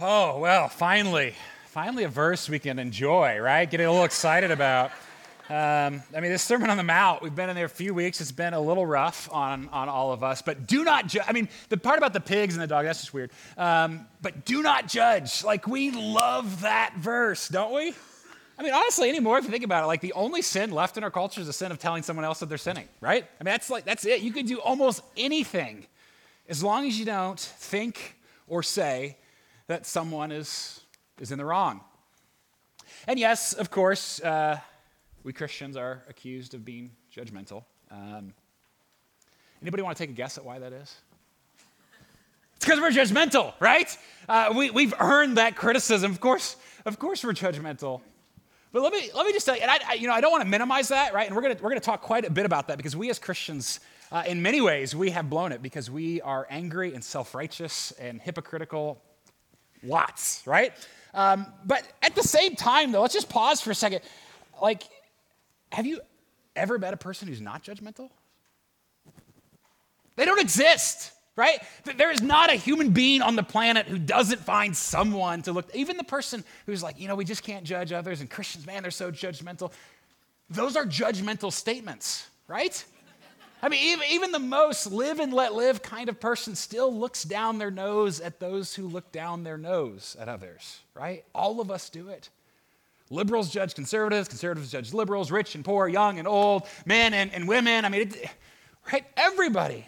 Oh, well, finally. Finally, a verse we can enjoy, right? Getting a little excited about. Um, I mean, this Sermon on the Mount, we've been in there a few weeks. It's been a little rough on, on all of us, but do not judge. I mean, the part about the pigs and the dog, that's just weird. Um, but do not judge. Like, we love that verse, don't we? I mean, honestly, anymore, if you think about it, like the only sin left in our culture is the sin of telling someone else that they're sinning, right? I mean, that's like, that's it. You can do almost anything as long as you don't think or say that someone is, is in the wrong. And yes, of course, uh, we Christians are accused of being judgmental. Um, anybody want to take a guess at why that is? It's because we're judgmental, right? Uh, we, we've earned that criticism. Of course, of course, we're judgmental. But let me let me just tell you, and I, I you know I don't want to minimize that, right? And we're gonna we're gonna talk quite a bit about that because we as Christians, uh, in many ways, we have blown it because we are angry and self-righteous and hypocritical lots, right? Um, but at the same time, though, let's just pause for a second. Like, have you ever met a person who's not judgmental? They don't exist, right? There is not a human being on the planet who doesn't find someone to look, even the person who's like, you know, we just can't judge others, and Christians, man, they're so judgmental. Those are judgmental statements, right? I mean, even, even the most live and let live kind of person still looks down their nose at those who look down their nose at others, right? All of us do it. Liberals judge conservatives, conservatives judge liberals, rich and poor, young and old, men and, and women. I mean, it, right? Everybody.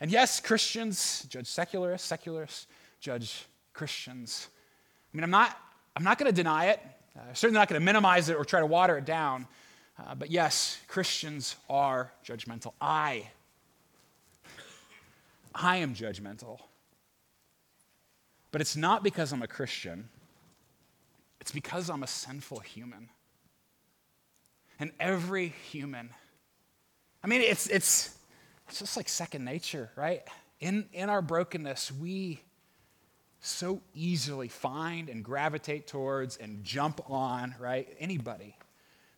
And yes, Christians judge secularists, secularists judge Christians. I mean, I'm not, I'm not going to deny it. Uh, certainly not going to minimize it or try to water it down. Uh, but yes, Christians are judgmental. I, I am judgmental. But it's not because I'm a Christian, it's because I'm a sinful human. And every human, I mean, it's, it's, it's just like second nature, right? In, in our brokenness, we so easily find and gravitate towards and jump on, right? Anybody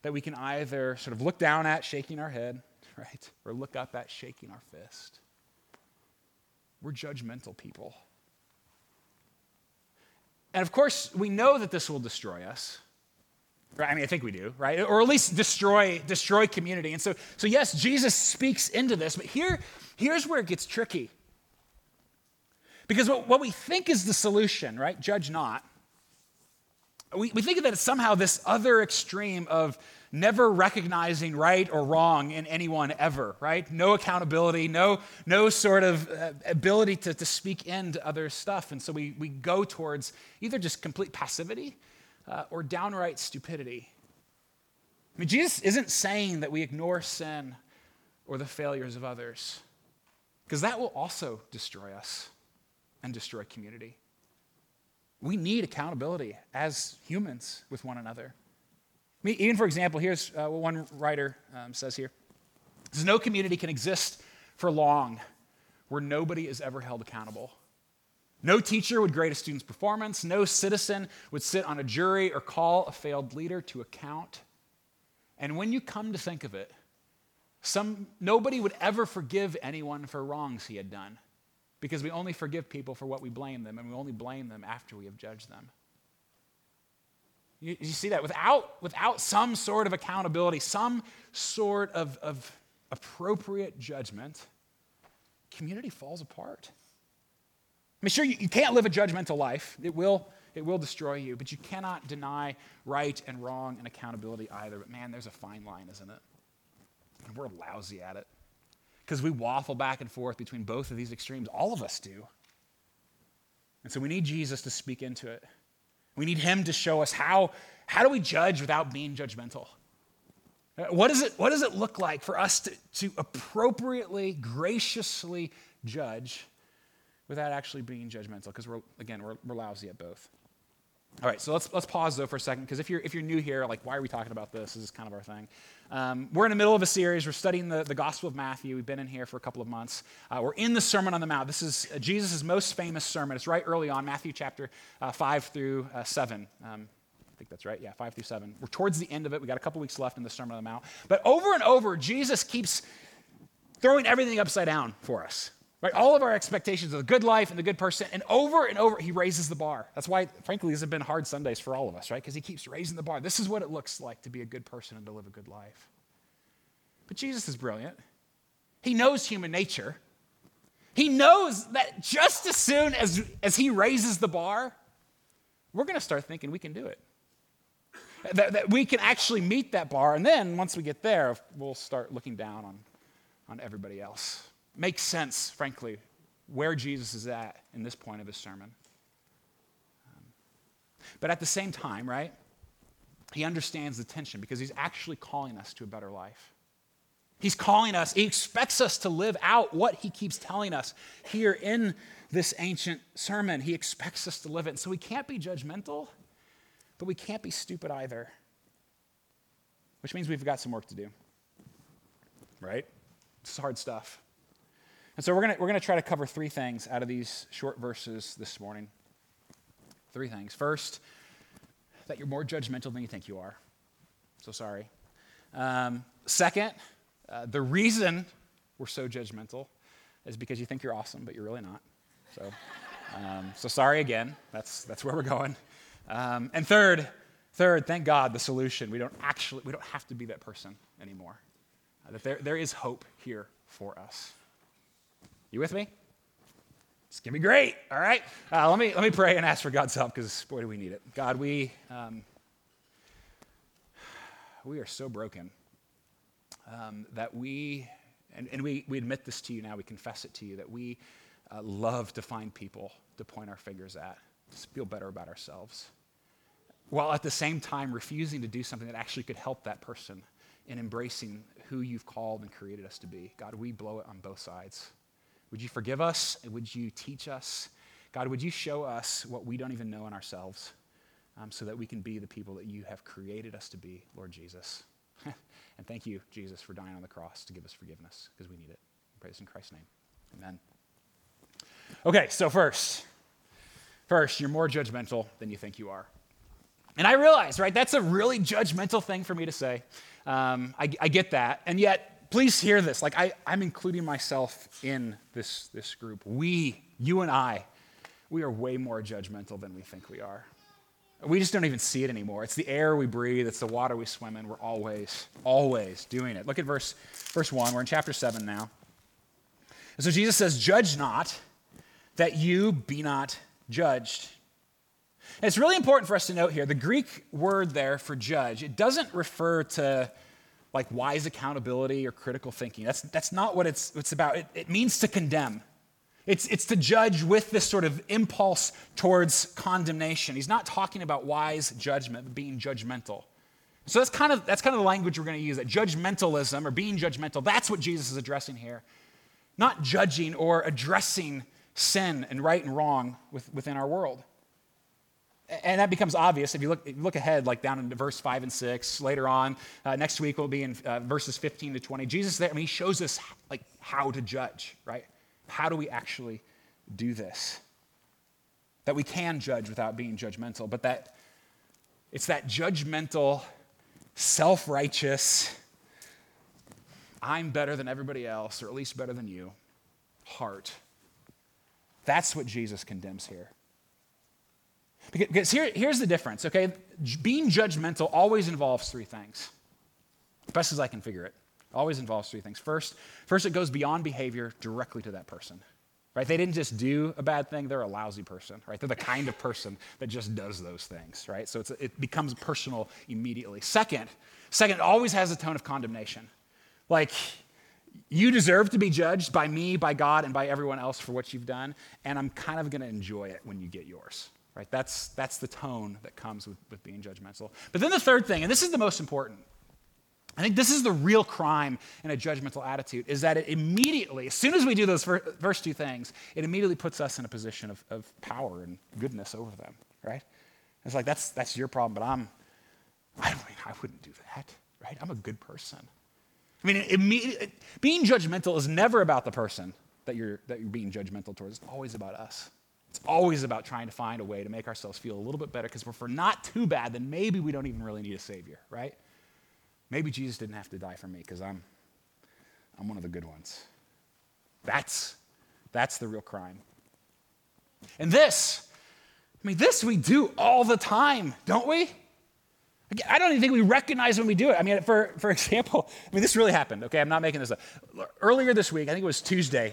that we can either sort of look down at, shaking our head, right, or look up at, shaking our fist. We're judgmental people. And of course, we know that this will destroy us. Right? I mean, I think we do, right? Or at least destroy, destroy community. And so, so yes, Jesus speaks into this, but here, here's where it gets tricky. Because what, what we think is the solution, right? Judge not, we, we think that it's somehow this other extreme of never recognizing right or wrong in anyone ever, right? No accountability, no, no sort of uh, ability to, to speak into other stuff. And so we, we go towards either just complete passivity uh, or downright stupidity. I mean, Jesus isn't saying that we ignore sin or the failures of others, because that will also destroy us and destroy community. We need accountability as humans with one another. I mean, even for example, here's uh, what one writer um, says here. Says, no community can exist for long where nobody is ever held accountable. No teacher would grade a student's performance. No citizen would sit on a jury or call a failed leader to account. And when you come to think of it, some, nobody would ever forgive anyone for wrongs he had done because we only forgive people for what we blame them, and we only blame them after we have judged them. You, you see that? Without, without some sort of accountability, some sort of, of appropriate judgment, community falls apart. I mean, sure, you, you can't live a judgmental life. It will, it will destroy you, but you cannot deny right and wrong and accountability either. But man, there's a fine line, isn't it? And we're lousy at it because we waffle back and forth between both of these extremes. All of us do. And so we need Jesus to speak into it. We need him to show us how, how do we judge without being judgmental? Uh, what, is it, what does it look like for us to, to appropriately, graciously judge without actually being judgmental? Because we're, again, we're, we're lousy at both. All right, so let's, let's pause though for a second, because if you're, if you're new here, like, why are we talking about this? This is kind of our thing. Um, we're in the middle of a series. We're studying the, the Gospel of Matthew. We've been in here for a couple of months. Uh, we're in the Sermon on the Mount. This is uh, Jesus' most famous sermon. It's right early on, Matthew chapter uh, 5 through uh, 7. Um, I think that's right. Yeah, 5 through 7. We're towards the end of it. we got a couple weeks left in the Sermon on the Mount. But over and over, Jesus keeps throwing everything upside down for us. Right? All of our expectations of the good life and the good person, and over and over, he raises the bar. That's why, frankly, these have been hard Sundays for all of us, right? Because he keeps raising the bar. This is what it looks like to be a good person and to live a good life. But Jesus is brilliant. He knows human nature. He knows that just as soon as, as he raises the bar, we're going to start thinking we can do it. That, that we can actually meet that bar, and then once we get there, we'll start looking down on, on everybody else. Makes sense, frankly, where Jesus is at in this point of his sermon. Um, but at the same time, right, he understands the tension because he's actually calling us to a better life. He's calling us, he expects us to live out what he keeps telling us here in this ancient sermon. He expects us to live it. And so we can't be judgmental, but we can't be stupid either, which means we've got some work to do. Right? It's hard stuff. And so we're going we're going to try to cover three things out of these short verses this morning. Three things. First, that you're more judgmental than you think you are. So sorry. Um, second, uh, the reason we're so judgmental is because you think you're awesome, but you're really not. So, um, so sorry again. That's, that's where we're going. Um, and third, third, thank God, the solution. We don't actually, we don't have to be that person anymore. Uh, that there, there is hope here for us. You with me? It's gonna be great. All right. Uh, let me let me pray and ask for God's help because boy, do we need it. God, we um, we are so broken um, that we and, and we we admit this to you now. We confess it to you that we uh, love to find people to point our fingers at, to feel better about ourselves, while at the same time refusing to do something that actually could help that person in embracing who you've called and created us to be. God, we blow it on both sides. Would you forgive us? Would you teach us? God, would you show us what we don't even know in ourselves um, so that we can be the people that you have created us to be, Lord Jesus? and thank you, Jesus, for dying on the cross to give us forgiveness because we need it. Pray praise in Christ's name. Amen. Okay, so first, first, you're more judgmental than you think you are. And I realize, right, that's a really judgmental thing for me to say. Um, I, I, get that. And yet, please hear this. Like, I, I'm including myself in this, this group. We, you and I, we are way more judgmental than we think we are. We just don't even see it anymore. It's the air we breathe, it's the water we swim in. We're always, always doing it. Look at verse, verse 1. We're in chapter 7 now. And so Jesus says, Judge not that you be not judged. And it's really important for us to note here the Greek word there for judge, it doesn't refer to like wise accountability or critical thinking. That's, that's not what it's, it's about. It, it means to condemn. It's, it's to judge with this sort of impulse towards condemnation. He's not talking about wise judgment, but being judgmental. So that's kind of, that's kind of the language we're going to use that judgmentalism or being judgmental. That's what Jesus is addressing here. Not judging or addressing sin and right and wrong with, within our world. And that becomes obvious if you look, if you look ahead, like down into verse 5 and 6. Later on, uh, next week we'll be in uh, verses 15 to 20. Jesus there, I mean, he shows us like how to judge, right? How do we actually do this? That we can judge without being judgmental, but that it's that judgmental, self righteous, I'm better than everybody else, or at least better than you, heart that's what Jesus condemns here. Because here, here's the difference, okay? Being judgmental always involves three things. Best as I can figure it. Always involves three things. First, first it goes beyond behavior directly to that person. Right? They didn't just do a bad thing, they're a lousy person, right? They're the kind of person that just does those things, right? So it becomes personal immediately. Second, second, it always has a tone of condemnation. Like, you deserve to be judged by me, by God, and by everyone else for what you've done, and I'm kind of going to enjoy it when you get yours. Right? That's, that's the tone that comes with, with being judgmental. But then the third thing, and this is the most important, I think this is the real crime in a judgmental attitude, is that it immediately, as soon as we do those first two things, it immediately puts us in a position of, of power and goodness over them, right? It's like, that's, that's your problem, but I'm, I, mean, I wouldn't do that, right? I'm a good person. I mean, being judgmental is never about the person that you're, that you're being judgmental towards. It's always about us. It's always about trying to find a way to make ourselves feel a little bit better because if we're not too bad, then maybe we don't even really need a Savior, right? Maybe Jesus didn't have to die for me because I'm, I'm one of the good ones. That's That's the real crime. And this, I mean, this we do all the time, don't we? I don't even think we recognize when we do it. I mean, for, for example, I mean, this really happened, okay? I'm not making this up. Earlier this week, I think it was Tuesday,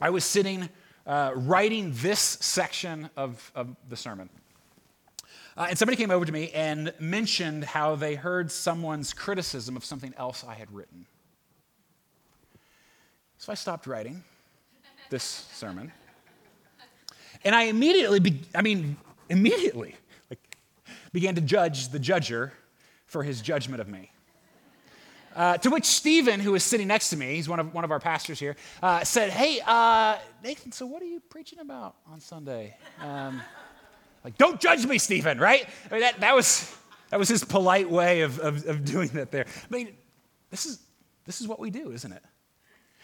I was sitting uh, writing this section of, of the sermon. Uh, and somebody came over to me and mentioned how they heard someone's criticism of something else I had written. So I stopped writing this sermon. And I immediately, be, I mean, immediately, like, began to judge the judger for his judgment of me. Uh, to which Stephen, who was sitting next to me, he's one of, one of our pastors here, uh, said, Hey, uh, Nathan, so what are you preaching about on Sunday? Um, like, don't judge me, Stephen, right? I mean, that, that, was, that was his polite way of, of, of doing that there. I mean, this is, this is what we do, isn't it?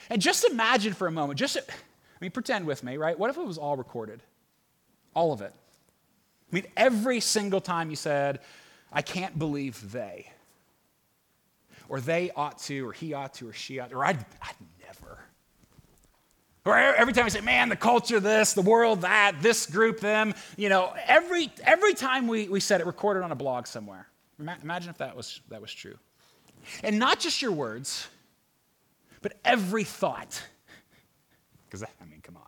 And just imagine for a moment, just, I mean, pretend with me, right? What if it was all recorded? All of it. I mean, every single time you said, I can't believe they or they ought to, or he ought to, or she ought to, or I'd, I'd never. Or every time we say, man, the culture, this, the world, that, this group, them, you know, every, every time we, we said it recorded on a blog somewhere. Imagine if that was, that was true. And not just your words, but every thought. Because, I mean, come on.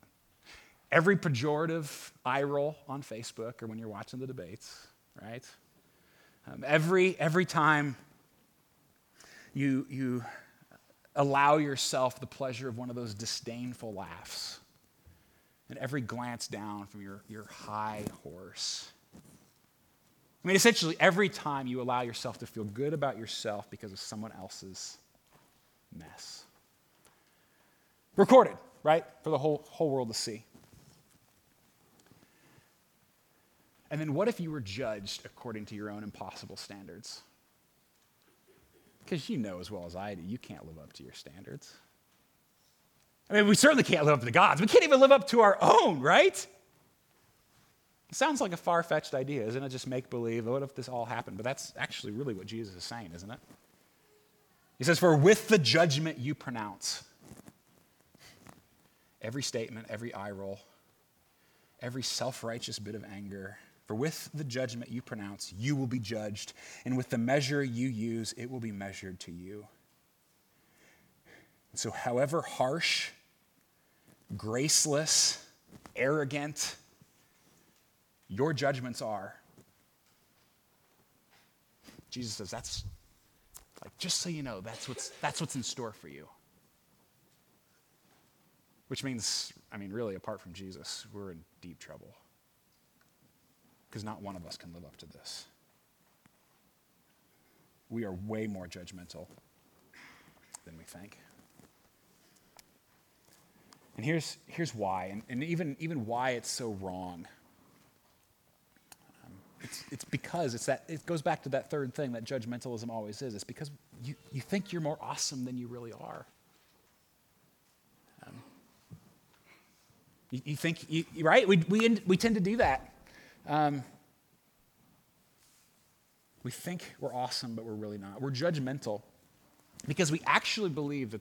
Every pejorative eye roll on Facebook or when you're watching the debates, right? Um, every, every time you, you allow yourself the pleasure of one of those disdainful laughs and every glance down from your, your high horse. I mean, essentially, every time you allow yourself to feel good about yourself because of someone else's mess. Recorded, right? For the whole, whole world to see. And then what if you were judged according to your own impossible standards? Because you know as well as I do, you can't live up to your standards. I mean, we certainly can't live up to the God's. We can't even live up to our own, right? It sounds like a far fetched idea, isn't it? Just make believe. What if this all happened? But that's actually really what Jesus is saying, isn't it? He says, For with the judgment you pronounce, every statement, every eye roll, every self righteous bit of anger, for with the judgment you pronounce, you will be judged, and with the measure you use, it will be measured to you. So, however harsh, graceless, arrogant your judgments are, Jesus says, that's like, just so you know, that's what's, that's what's in store for you. Which means, I mean, really, apart from Jesus, we're in deep trouble because not one of us can live up to this. We are way more judgmental than we think. And here's, here's why, and, and even, even why it's so wrong. Um, it's, it's because it's that, it goes back to that third thing that judgmentalism always is. It's because you, you think you're more awesome than you really are. Um, you, you, think, you, right? We, we, we tend to do that. Um, we think we're awesome, but we're really not. We're judgmental because we actually believe that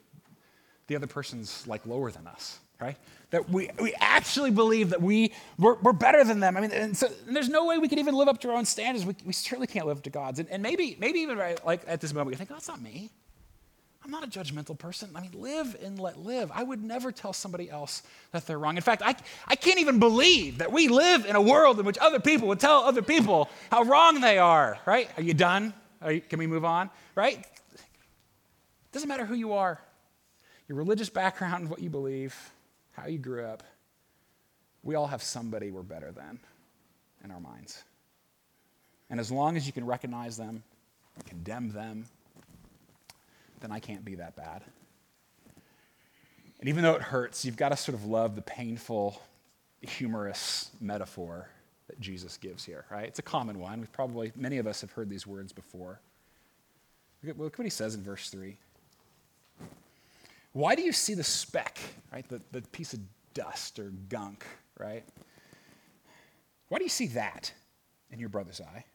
the other person's like lower than us, right? That we, we actually believe that we, we're, we're better than them. I mean, and so and there's no way we can even live up to our own standards. We, we certainly can't live up to God's. And, and maybe, maybe even right, like at this moment, you think, oh, that's not me. I'm not a judgmental person. I mean, live and let live. I would never tell somebody else that they're wrong. In fact, I, I can't even believe that we live in a world in which other people would tell other people how wrong they are, right? Are you done? Are you, can we move on, right? Doesn't matter who you are, your religious background, what you believe, how you grew up. We all have somebody we're better than in our minds. And as long as you can recognize them, condemn them, then I can't be that bad. And even though it hurts, you've got to sort of love the painful, humorous metaphor that Jesus gives here, right? It's a common one. We've probably, many of us have heard these words before. Look at, look what he says in verse 3. Why do you see the speck, right? The, the piece of dust or gunk, right? Why do you see that in your brother's eye?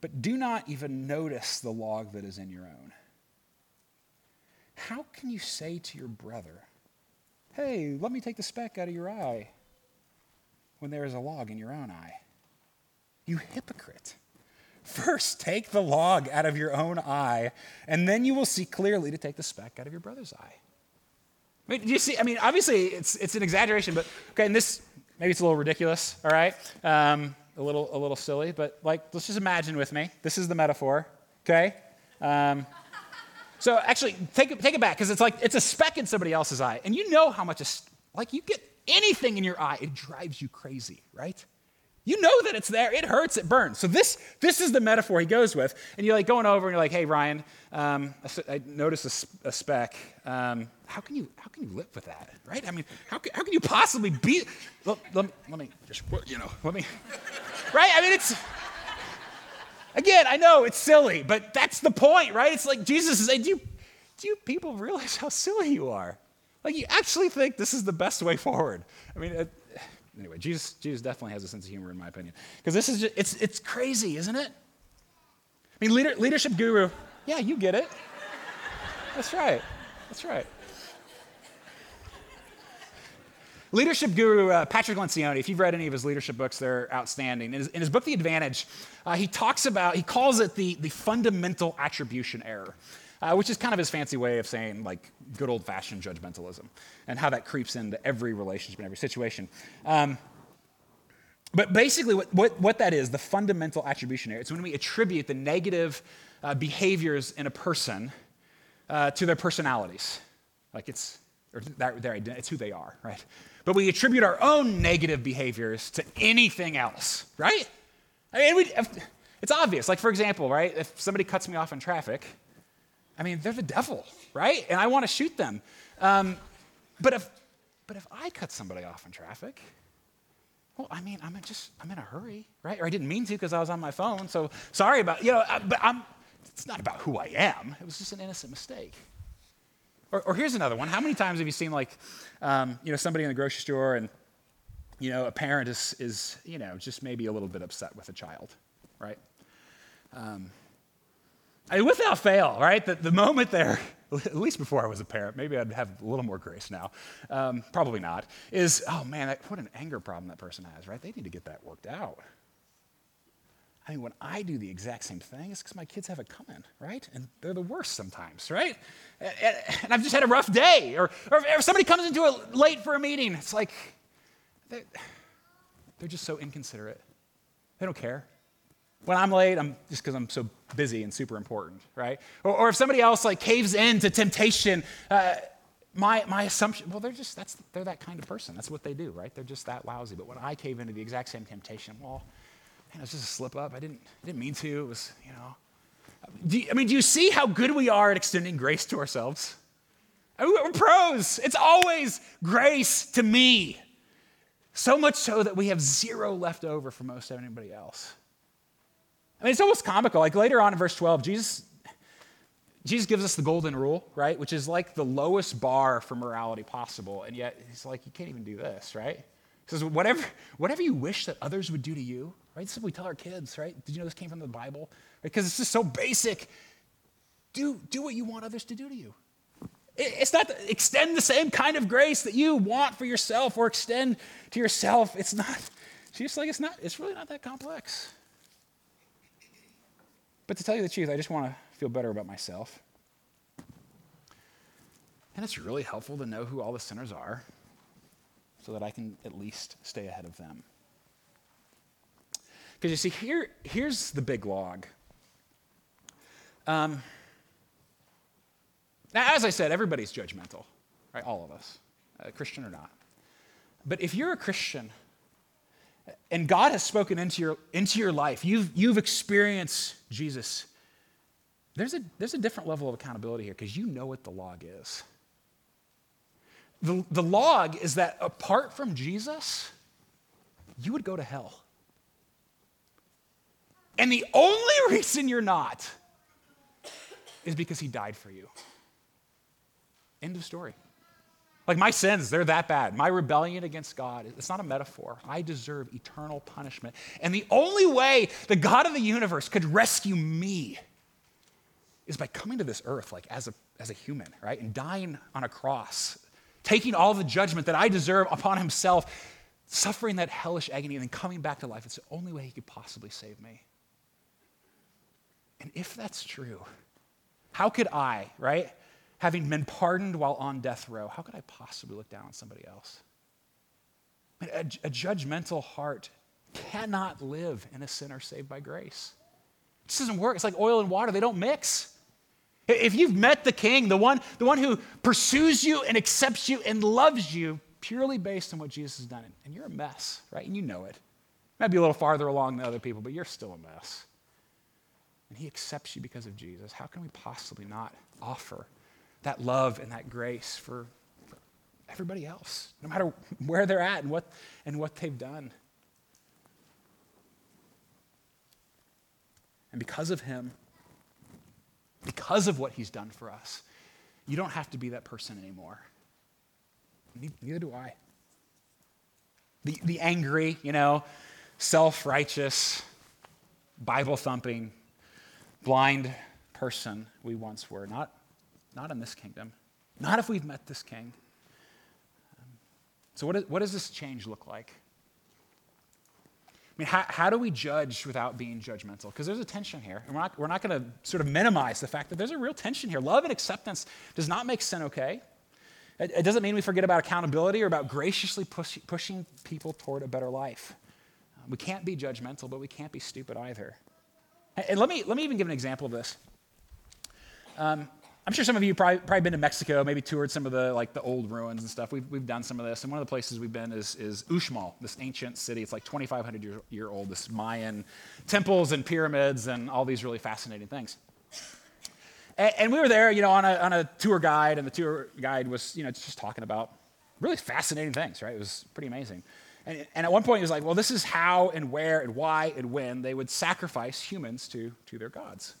But do not even notice the log that is in your own. How can you say to your brother, hey, let me take the speck out of your eye when there is a log in your own eye. You hypocrite. First, take the log out of your own eye, and then you will see clearly to take the speck out of your brother's eye. I mean, do you see? I mean, obviously, it's, it's an exaggeration, but okay, and this, maybe it's a little ridiculous, all right? Um, a, little, a little silly, but like, let's just imagine with me. This is the metaphor, okay? Um, so actually, take it, take it back, because it's like, it's a speck in somebody else's eye, and you know how much, a, like, you get anything in your eye, it drives you crazy, right? You know that it's there. It hurts. It burns. So this, this is the metaphor he goes with. And you're like going over and you're like, hey, Ryan, um, I, noticed a, a speck. Um, how, can you, how can you live with that, right? I mean, how can, how can you possibly be, let, let, me, let me just, you know, let me, right? I mean, it's, again, I know it's silly, but that's the point, right? It's like Jesus is saying, do you, do you people realize how silly you are? Like, you actually think this is the best way forward. I mean, anyway, Jesus, Jesus definitely has a sense of humor, in my opinion. Because this is just, it's, it's crazy, isn't it? I mean, leader, leadership guru, yeah, you get it. That's right. That's right. Leadership guru uh, Patrick Lencioni, if you've read any of his leadership books, they're outstanding. In his, in his book, The Advantage, uh, he talks about, he calls it the, the fundamental attribution error uh, which is kind of his fancy way of saying like good old fashioned judgmentalism and how that creeps into every relationship and every situation. Um, but basically, what, what, what, that is, the fundamental attribution error, it's when we attribute the negative uh, behaviors in a person uh, to their personalities. Like it's, or their, their, it's who they are, right? But we attribute our own negative behaviors to anything else, right? I mean, we, it's obvious. Like, for example, right? If somebody cuts me off in traffic, I mean, they're the devil, right? And I want to shoot them. Um, but if but if I cut somebody off in traffic, well, I mean, I'm just I'm in a hurry, right? Or I didn't mean to because I was on my phone. So sorry about you know. Uh, but I'm. It's not about who I am. It was just an innocent mistake. Or, or here's another one. How many times have you seen like, um, you know, somebody in the grocery store and, you know, a parent is is you know just maybe a little bit upset with a child, right? Um, I mean, without fail, right? The, the moment there, at least before I was a parent, maybe I'd have a little more grace now. Um, probably not. Is, oh man, that, what an anger problem that person has, right? They need to get that worked out. I mean, when I do the exact same thing, it's because my kids have it coming, right? And they're the worst sometimes, right? And, and I've just had a rough day. Or, or if somebody comes into it late for a meeting, it's like, they're, they're just so inconsiderate. They don't care. When I'm late, I'm just because I'm so busy and super important, right? Or, or if somebody else like caves in to temptation, uh, my, my assumption, well, they're just, that's, they're that kind of person. That's what they do, right? They're just that lousy. But when I cave into the exact same temptation, well, man, was just a slip up. I didn't, I didn't mean to. It was, you know. You, I mean, do you see how good we are at extending grace to ourselves? I mean, we're pros. It's always grace to me. So much so that we have zero left over for most anybody else. I mean, it's almost comical. Like later on in verse 12, Jesus, Jesus gives us the golden rule, right? Which is like the lowest bar for morality possible. And yet he's like, you can't even do this, right? He says, whatever, whatever you wish that others would do to you, right? This is what we tell our kids, right? Did you know this came from the Bible? Because it's just so basic. Do, do what you want others to do to you. It's not extend the same kind of grace that you want for yourself or extend to yourself. It's not, she's like, it's not, it's really not that complex. But to tell you the truth, I just want to feel better about myself. And it's really helpful to know who all the sinners are so that I can at least stay ahead of them. Because you see, here, here's the big log. Um, now, as I said, everybody's judgmental, right? All of us, uh, Christian or not. But if you're a Christian and God has spoken into your, into your life, you've, you've experienced Jesus, there's a, there's a different level of accountability here because you know what the log is. The, the log is that apart from Jesus, you would go to hell. And the only reason you're not is because he died for you. End of story. Like my sins, they're that bad. My rebellion against God, it's not a metaphor. I deserve eternal punishment. And the only way the God of the universe could rescue me is by coming to this earth like as a, as a human, right? And dying on a cross taking all the judgment that I deserve upon himself, suffering that hellish agony, and then coming back to life. It's the only way he could possibly save me. And if that's true, how could I, right, having been pardoned while on death row, how could I possibly look down on somebody else? A, a judgmental heart cannot live in a sinner saved by grace. Just doesn't work. It's like oil and water, they don't mix. If you've met the king, the one, the one who pursues you and accepts you and loves you purely based on what Jesus has done, and you're a mess, right? And you know it. Might be a little farther along than other people, but you're still a mess. And he accepts you because of Jesus. How can we possibly not offer that love and that grace for, for everybody else, no matter where they're at and what, and what they've done? And because of him, because of what he's done for us, you don't have to be that person anymore. Neither do I. The, the angry, you know, self righteous, Bible thumping, blind person we once were. Not, not in this kingdom. Not if we've met this king. So, what, is, what does this change look like? I mean, how, how do we judge without being judgmental? Because there's a tension here. And we're not, we're not going to sort of minimize the fact that there's a real tension here. Love and acceptance does not make sin okay. It, it doesn't mean we forget about accountability or about graciously push, pushing people toward a better life. we can't be judgmental, but we can't be stupid either. And let me, let me even give an example of this. Um, I'm sure some of you probably, probably been to Mexico, maybe toured some of the like the old ruins and stuff. We've, we've done some of this, and one of the places we've been is, is Uxmal, this ancient city. It's like 2,500 year, year old. This Mayan temples and pyramids and all these really fascinating things. And, and, we were there, you know, on a, on a tour guide, and the tour guide was, you know, just talking about really fascinating things. Right? It was pretty amazing. And, and at one point, he was like, "Well, this is how and where and why and when they would sacrifice humans to to their gods."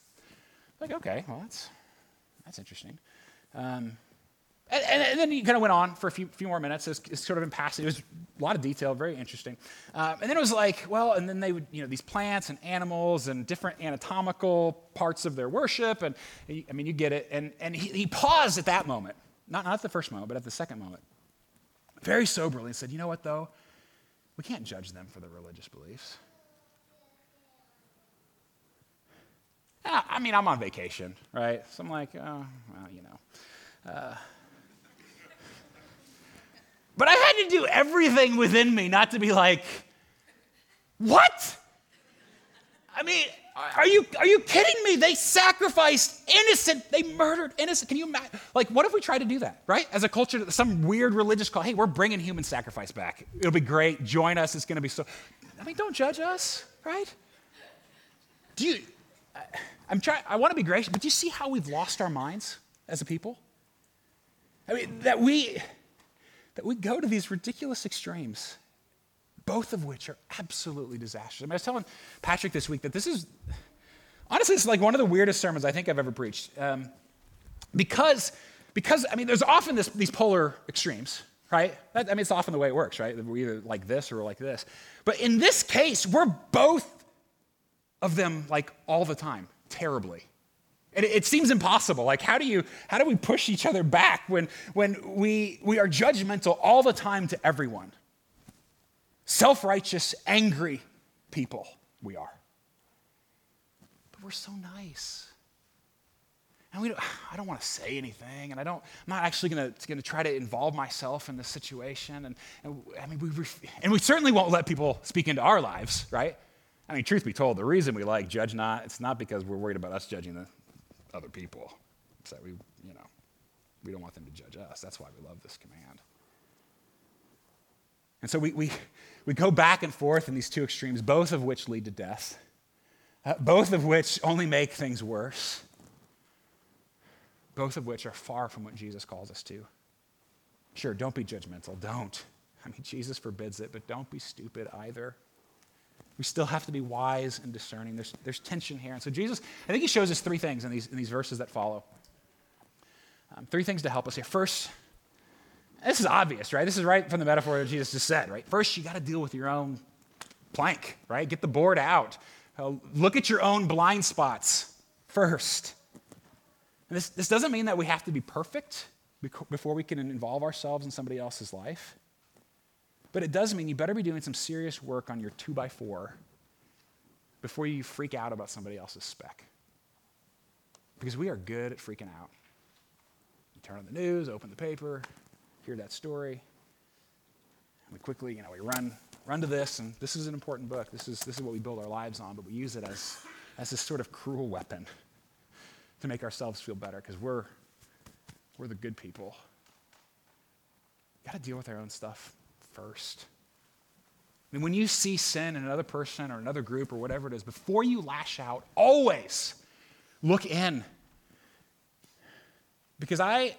Like, okay, well, that's that's interesting. Um, and, and, then he kind of went on for a few, few more minutes. It's, it's, sort of in passing. It was a lot of detail, very interesting. Um, and then it was like, well, and then they would, you know, these plants and animals and different anatomical parts of their worship. And I mean, you get it. And, and he, he paused at that moment, not, not at the first moment, but at the second moment, very soberly and said, you know what, though? We can't judge them for their religious beliefs. I mean, I'm on vacation, right? So I'm like, oh, well, you know. Uh, but I had to do everything within me not to be like, what? I mean, are you, are you kidding me? They sacrificed innocent, they murdered innocent. Can you imagine? Like, what if we try to do that, right? As a culture, some weird religious call, hey, we're bringing human sacrifice back. It'll be great. Join us. It's going to be so. I mean, don't judge us, right? Do you, I'm trying, I want to be gracious, but do you see how we've lost our minds as a people? I mean, that we, that we go to these ridiculous extremes, both of which are absolutely disastrous. I, mean, I was telling Patrick this week that this is, honestly, it's like one of the weirdest sermons I think I've ever preached. Um, because, because, I mean, there's often this, these polar extremes, right? That, I mean, it's often the way it works, right? We're either like this or we're like this. But in this case, we're both of them like all the time, terribly. It, it, seems impossible. Like, how do you, how do we push each other back when, when we, we are judgmental all the time to everyone? Self righteous, angry people, we are. But we're so nice. And we don't, I don't want to say anything, and I don't, I'm not actually going to try to involve myself in this situation. And, and I mean, we, and we certainly won't let people speak into our lives, right? I mean, truth be told, the reason we like judge not, it's not because we're worried about us judging the other people. It's that we, you know, we don't want them to judge us. That's why we love this command. And so we, we, we go back and forth in these two extremes, both of which lead to death, uh, both of which only make things worse, both of which are far from what Jesus calls us to. Sure, don't be judgmental. Don't. I mean, Jesus forbids it, but don't be stupid either. We still have to be wise and discerning. There's, there's tension here. And so Jesus, I think he shows us three things in these, in these verses that follow. Um, three things to help us here. First, this is obvious, right? This is right from the metaphor that Jesus just said, right? First, you got to deal with your own plank, right? Get the board out. Uh, look at your own blind spots first. And this, this doesn't mean that we have to be perfect, before we can involve ourselves in somebody else's life. But it does mean you better be doing some serious work on your two by four before you freak out about somebody else's speck. Because we are good at freaking out. You turn on the news, open the paper, hear that story. And we quickly, you know, we run, run to this, and this is an important book. This is, this is what we build our lives on, but we use it as, as this sort of cruel weapon to make ourselves feel better because we're, we're the good people. Got to deal with our own stuff first. I mean, when you see sin in another person or another group or whatever it is, before you lash out, always look in. Because I,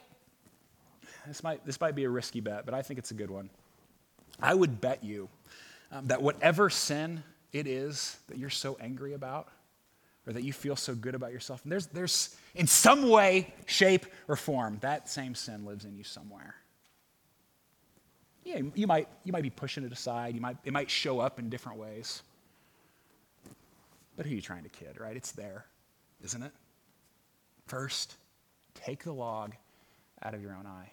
this might, this might be a risky bet, but I think it's a good one. I would bet you um, that whatever sin it is that you're so angry about, or that you feel so good about yourself, there's, there's in some way, shape, or form, that same sin lives in you somewhere. Yeah, you might, you might be pushing it aside. You might, it might show up in different ways. But who are you trying to kid, right? It's there, isn't it? First, take the log out of your own eye.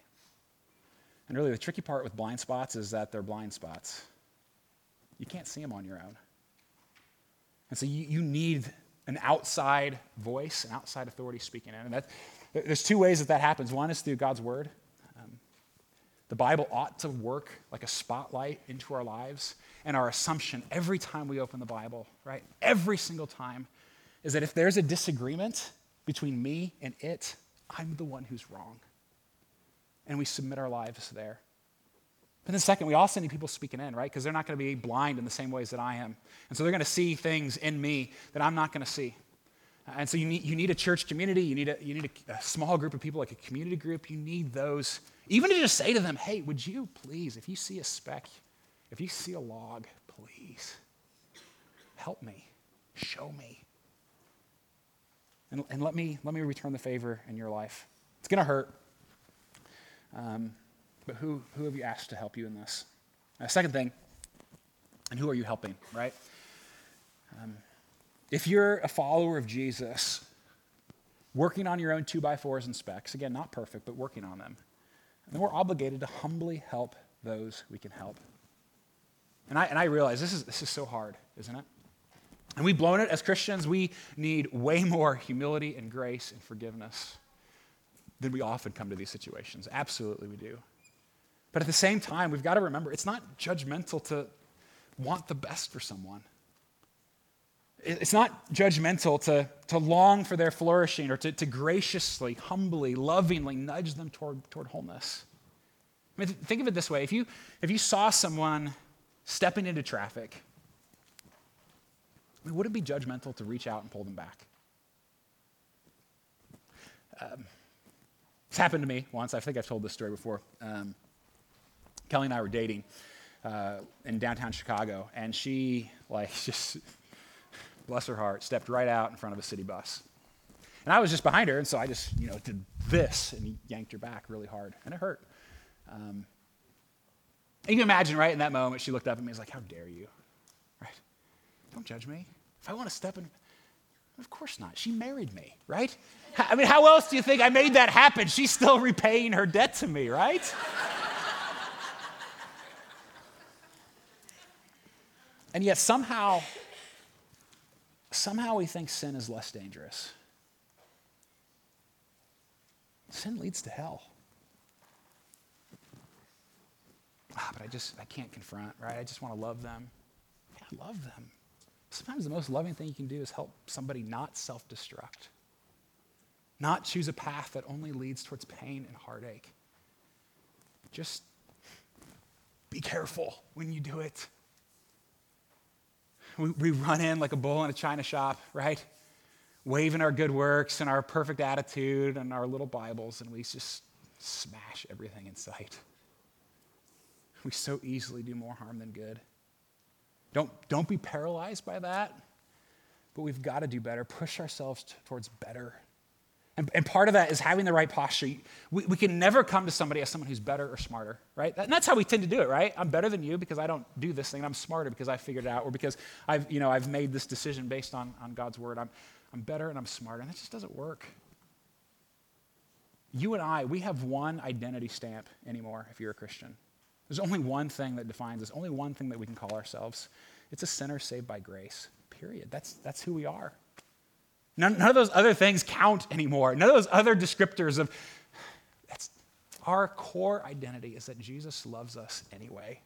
And really, the tricky part with blind spots is that they're blind spots. You can't see them on your own. And so you, you need an outside voice, an outside authority speaking in. And that, there's two ways that that happens. One is through God's word. Um, the Bible ought to work like a spotlight into our lives. And our assumption every time we open the Bible, right, every single time, is that if there's a disagreement between me and it, I'm the one who's wrong. And we submit our lives there. But then, second, we also need people speaking in, right? Because they're not going to be blind in the same ways that I am. And so they're going to see things in me that I'm not going to see. And so you need, you need a church community, you need, a, you need a, a small group of people, like a community group. You need those, even to just say to them, hey, would you please, if you see a speck, if you see a log, please help me, show me. And, and let, me, let me return the favor in your life. It's going to hurt. Um, but who, who have you asked to help you in this? Second thing, and who are you helping, right? Um, if you're a follower of Jesus, working on your own two by fours and specks, again, not perfect, but working on them, then we're obligated to humbly help those we can help. And I, and I realize this is, this is so hard, isn't it? And we've blown it as Christians. We need way more humility and grace and forgiveness than we often come to these situations. Absolutely, we do. But at the same time, we've got to remember it's not judgmental to want the best for someone. It's not judgmental to, to long for their flourishing or to, to graciously, humbly, lovingly nudge them toward, toward wholeness. I mean, think of it this way if you, if you saw someone stepping into traffic, I mean, would it be judgmental to reach out and pull them back? Um, it's happened to me once. I think I've told this story before. Um, Kelly and I were dating uh, in downtown Chicago, and she, like, just, bless her heart, stepped right out in front of a city bus. And I was just behind her, and so I just, you know, did this and yanked her back really hard, and it hurt. Um, you can imagine, right, in that moment, she looked up at me and was like, How dare you? Right? Don't judge me. If I want to step in, of course not. She married me, right? I mean, how else do you think I made that happen? She's still repaying her debt to me, right? And yet somehow, somehow we think sin is less dangerous. Sin leads to hell. Ah, but I just, I can't confront, right? I just want to love them. Yeah, love them. Sometimes the most loving thing you can do is help somebody not self destruct, not choose a path that only leads towards pain and heartache. Just be careful when you do it. We, we run in like a bull in a china shop, right? Waving our good works and our perfect attitude and our little Bibles, and we just smash everything in sight. We so easily do more harm than good. Don't, don't be paralyzed by that, but we've got to do better, push ourselves t- towards better and, and part of that is having the right posture. We, we can never come to somebody as someone who's better or smarter, right? and that's how we tend to do it, right? I'm better than you because I don't do this thing. I'm smarter because I figured it out or because I've, you know, I've made this decision based on, on God's word. I'm, I'm better and I'm smarter. And that just doesn't work. you and I, we have one identity stamp anymore if you're a Christian. There's only one thing that defines us, only one thing that we can call ourselves. It's a sinner saved by grace, period. That's, that's who we are. None, none of those other things count anymore. None of those other descriptors of, that's our core identity is that Jesus loves us anyway.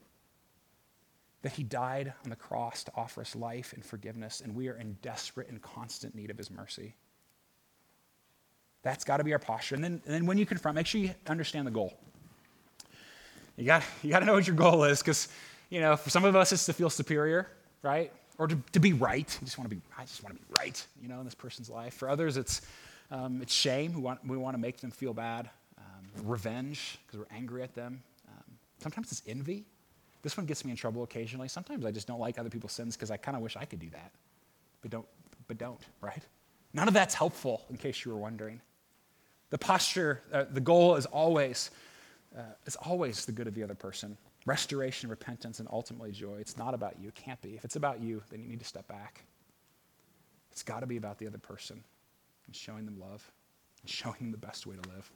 That he died on the cross to offer us life and forgiveness, and we are in desperate and constant need of his mercy. That's got to be our posture. And then, and then when you confront, make sure you understand the goal. You got, you got to know what your goal is because, you know, for some of us, it's to feel superior, right? Or to, to be right. You just want to be, I just want to be right, you know, in this person's life. For others, it's, um, it's shame. We want, we want to make them feel bad. Um, revenge because we're angry at them. Um, sometimes it's envy. This one gets me in trouble occasionally. Sometimes I just don't like other people's sins because I kind of wish I could do that. But don't, but don't, right? None of that's helpful, in case you were wondering. The posture, uh, the goal is always, uh, always the good of the other person. Restoration, repentance, and ultimately joy. It's not about you. It can't be. If it's about you, then you need to step back. It's got to be about the other person and showing them love and showing them the best way to live.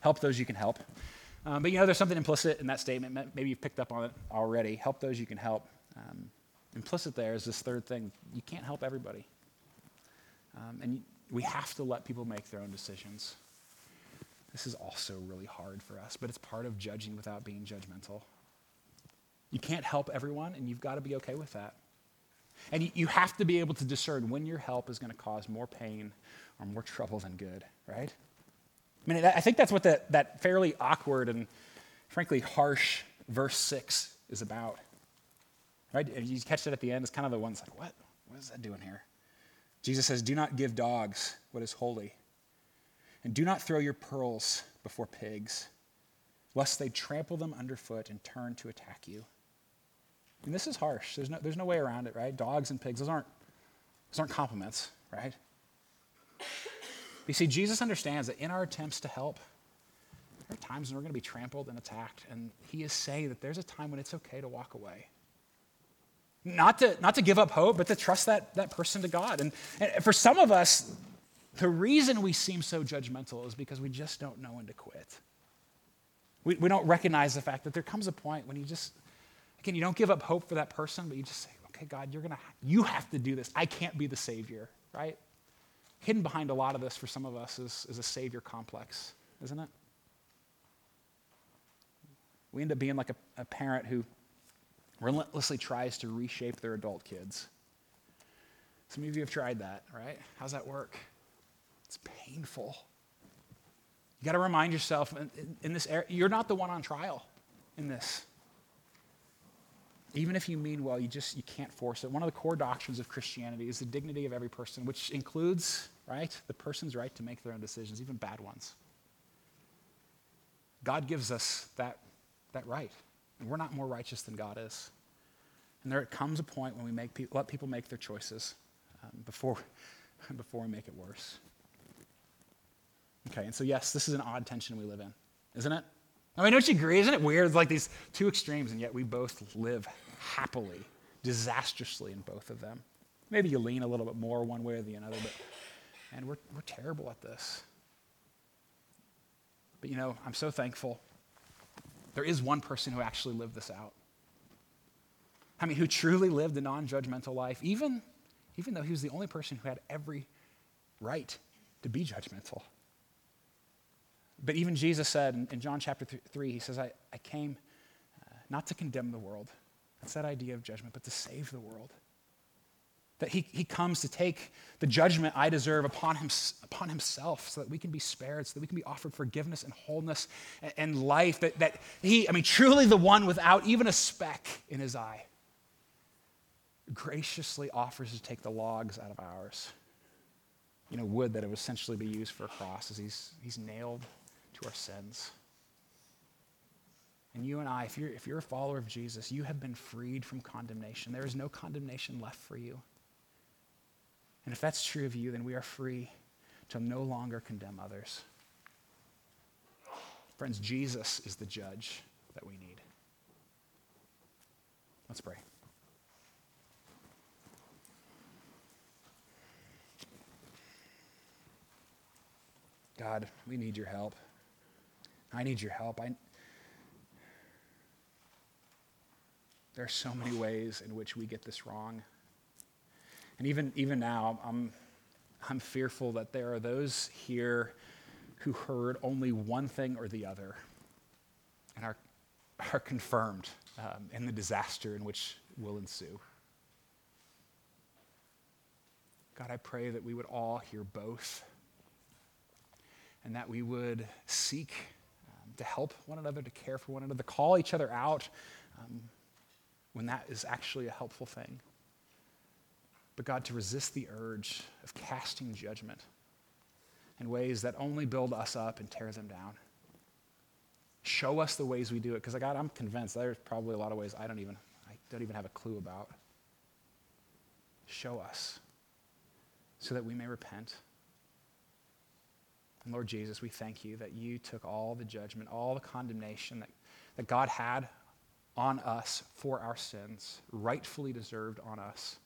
Help those you can help. Um, but you know, there's something implicit in that statement. Maybe you've picked up on it already. Help those you can help. Um, implicit there is this third thing you can't help everybody. Um, and we have to let people make their own decisions. This is also really hard for us, but it's part of judging without being judgmental. You can't help everyone, and you've got to be okay with that. And you, you have to be able to discern when your help is going to cause more pain or more trouble than good, right? I mean, I think that's what the, that fairly awkward and frankly harsh verse 6 is about. Right? If you catch it at the end, it's kind of the one's like, what? What is that doing here? Jesus says, Do not give dogs what is holy, and do not throw your pearls before pigs, lest they trample them underfoot and turn to attack you. And this is harsh. There's no, there's no way around it, right? Dogs and pigs, those aren't, those aren't compliments, right? You see, Jesus understands that in our attempts to help, there are times when we're going to be trampled and attacked. And he is saying that there's a time when it's okay to walk away. Not to, not to give up hope, but to trust that, that person to God. And, and for some of us, the reason we seem so judgmental is because we just don't know when to quit. We, we don't recognize the fact that there comes a point when you just, again, you don't give up hope for that person, but you just say, okay, God, you're gonna, you have to do this. I can't be the Savior, right? Hidden behind a lot of this for some of us is, is a Savior complex, isn't it? We end up being like a, a parent who relentlessly tries to reshape their adult kids. Some of you have tried that, right? How's that work? It's painful. You got to remind yourself in, in, in this area, you're not the one on trial in this. Even if you mean well, you just you can't force it. One of the core doctrines of Christianity is the dignity of every person, which includes, right, the person's right to make their own decisions, even bad ones. God gives us that, that right. And we're not more righteous than God is. And there comes a point when we make pe- let people make their choices um, before, before we make it worse. Okay, and so yes, this is an odd tension we live in, isn't it? I mean, don't you agree? Isn't it weird? Like these two extremes, and yet we both live happily, disastrously in both of them. Maybe you lean a little bit more one way or the other, but and we're, we're terrible at this. But you know, I'm so thankful there is one person who actually lived this out. I mean, who truly lived a non judgmental life, even, even though he was the only person who had every right to be judgmental. But even Jesus said in, in John chapter 3, he says, I, I came uh, not to condemn the world. That's that idea of judgment, but to save the world. That he, he comes to take the judgment I deserve upon, him, upon himself so that we can be spared, so that we can be offered forgiveness and wholeness and, and life. That, that he, I mean, truly the one without even a speck in his eye, graciously offers to take the logs out of ours. You know, wood that would essentially be used for a cross as he's, he's nailed to our sins. And you and I, if you're, if you're a follower of Jesus, you have been freed from condemnation. There is no condemnation left for you. And if that's true of you, then we are free to no longer condemn others. Friends, Jesus is the judge that we need. Let's pray. God, God, we need your help. I need your help. I, there are so many ways in which we get this wrong. And even, even now, I'm, I'm fearful that there are those here who heard only one thing or the other and are, are confirmed um, in the disaster in which will ensue. God, I pray that we would all hear both and that we would seek to help one another, to care for one another, to call each other out um, when that is actually a helpful thing. But God, to resist the urge of casting judgment in ways that only build us up and tear them down. Show us the ways we do it, because God, I'm convinced there's probably a lot of ways I don't even I don't even have a clue about. Show us so that we may repent. And Lord Jesus, we thank you that you took all the judgment, all the condemnation that, that God had on us for our sins, rightfully deserved on us,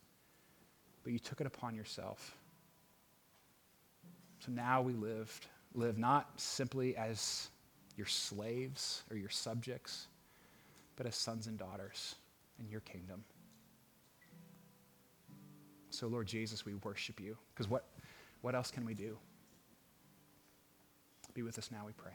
but you took it upon yourself. So now we lived, live not simply as your slaves or your subjects, but as sons and daughters in your kingdom. So, Lord Jesus, we worship you. Because what, what else can we do? Be with us now, we pray.